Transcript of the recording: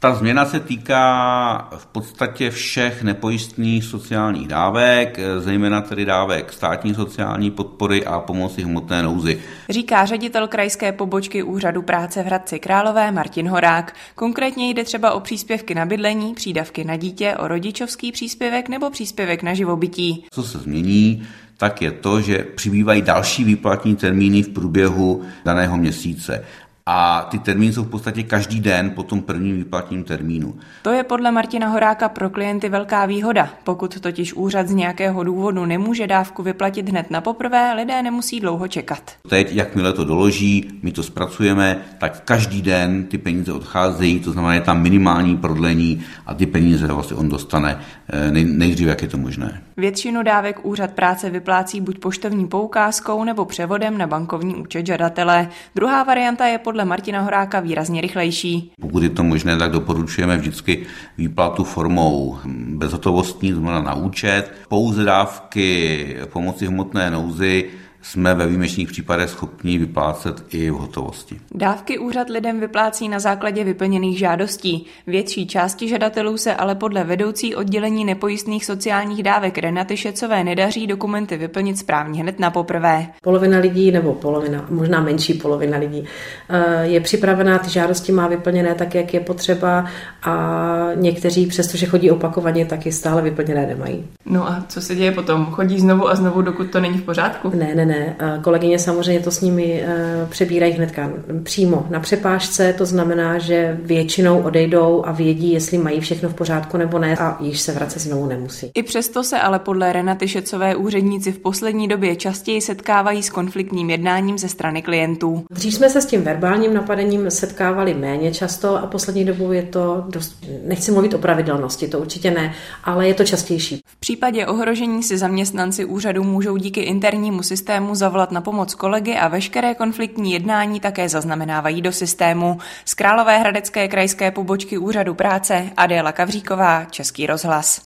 Ta změna se týká v podstatě všech nepojistných sociálních dávek, zejména tedy dávek státní sociální podpory a pomoci hmotné nouzy. Říká ředitel krajské pobočky Úřadu práce v Hradci Králové Martin Horák. Konkrétně jde třeba o příspěvky na bydlení, přídavky na dítě, o rodičovský příspěvek nebo příspěvek na živobytí. Co se změní, tak je to, že přibývají další výplatní termíny v průběhu daného měsíce a ty termíny jsou v podstatě každý den po tom prvním výplatním termínu. To je podle Martina Horáka pro klienty velká výhoda. Pokud totiž úřad z nějakého důvodu nemůže dávku vyplatit hned na poprvé, lidé nemusí dlouho čekat. Teď, jakmile to doloží, my to zpracujeme, tak každý den ty peníze odcházejí, to znamená, je tam minimální prodlení a ty peníze vlastně on dostane eh, nejdřív, jak je to možné. Většinu dávek úřad práce vyplácí buď poštovní poukázkou nebo převodem na bankovní účet žadatele. Druhá varianta je podle Martina Horáka výrazně rychlejší. Pokud je to možné, tak doporučujeme vždycky výplatu formou bezhotovostní, znamená na účet. Pouze dávky pomoci hmotné nouzy jsme ve výjimečných případech schopni vyplácet i v hotovosti. Dávky úřad lidem vyplácí na základě vyplněných žádostí. Větší části žadatelů se ale podle vedoucí oddělení nepojistných sociálních dávek Renaty Šecové nedaří dokumenty vyplnit správně hned na poprvé. Polovina lidí, nebo polovina, možná menší polovina lidí, eh, je připravená, ty žádosti má vyplněné tak, jak je potřeba a někteří, přestože chodí opakovaně, taky stále vyplněné nemají. No a co se děje potom? Chodí znovu a znovu, dokud to není v pořádku? Ne, ne, ne. Kolegyně samozřejmě to s nimi eh, přebírají hnedka přímo na přepážce, to znamená, že většinou odejdou a vědí, jestli mají všechno v pořádku nebo ne a již se vracet znovu nemusí. I přesto se ale podle Renaty Šecové úředníci v poslední době častěji setkávají s konfliktním jednáním ze strany klientů. Dřív jsme se s tím verbálním napadením setkávali méně často a poslední dobou je to dost, nechci mluvit o pravidelnosti, to určitě ne, ale je to častější. V případě ohrožení si zaměstnanci úřadu můžou díky internímu systému systému zavolat na pomoc kolegy a veškeré konfliktní jednání také zaznamenávají do systému. Z Královéhradecké krajské pobočky úřadu práce Adéla Kavříková, Český rozhlas.